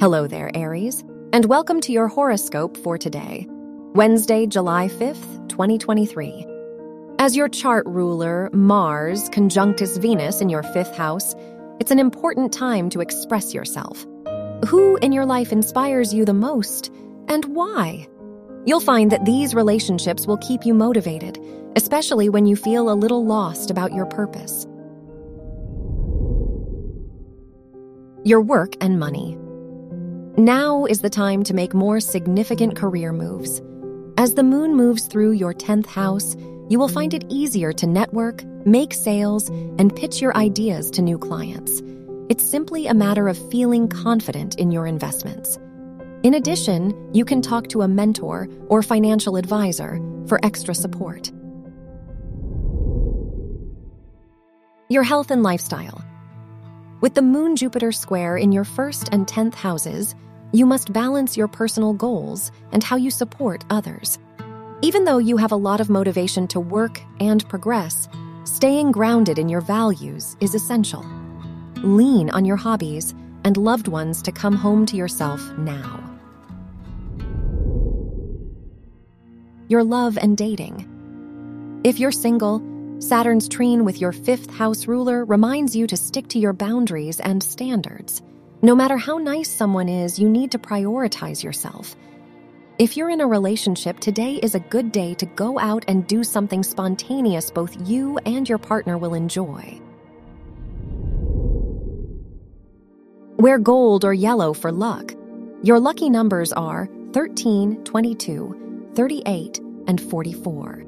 Hello there, Aries, and welcome to your horoscope for today, Wednesday, July 5th, 2023. As your chart ruler, Mars, conjuncts Venus in your fifth house, it's an important time to express yourself. Who in your life inspires you the most, and why? You'll find that these relationships will keep you motivated, especially when you feel a little lost about your purpose. Your work and money. Now is the time to make more significant career moves. As the moon moves through your 10th house, you will find it easier to network, make sales, and pitch your ideas to new clients. It's simply a matter of feeling confident in your investments. In addition, you can talk to a mentor or financial advisor for extra support. Your health and lifestyle. With the Moon Jupiter square in your first and 10th houses, you must balance your personal goals and how you support others. Even though you have a lot of motivation to work and progress, staying grounded in your values is essential. Lean on your hobbies and loved ones to come home to yourself now. Your love and dating. If you're single, Saturn's trine with your fifth house ruler reminds you to stick to your boundaries and standards. No matter how nice someone is, you need to prioritize yourself. If you're in a relationship, today is a good day to go out and do something spontaneous both you and your partner will enjoy. Wear gold or yellow for luck. Your lucky numbers are 13, 22, 38, and 44.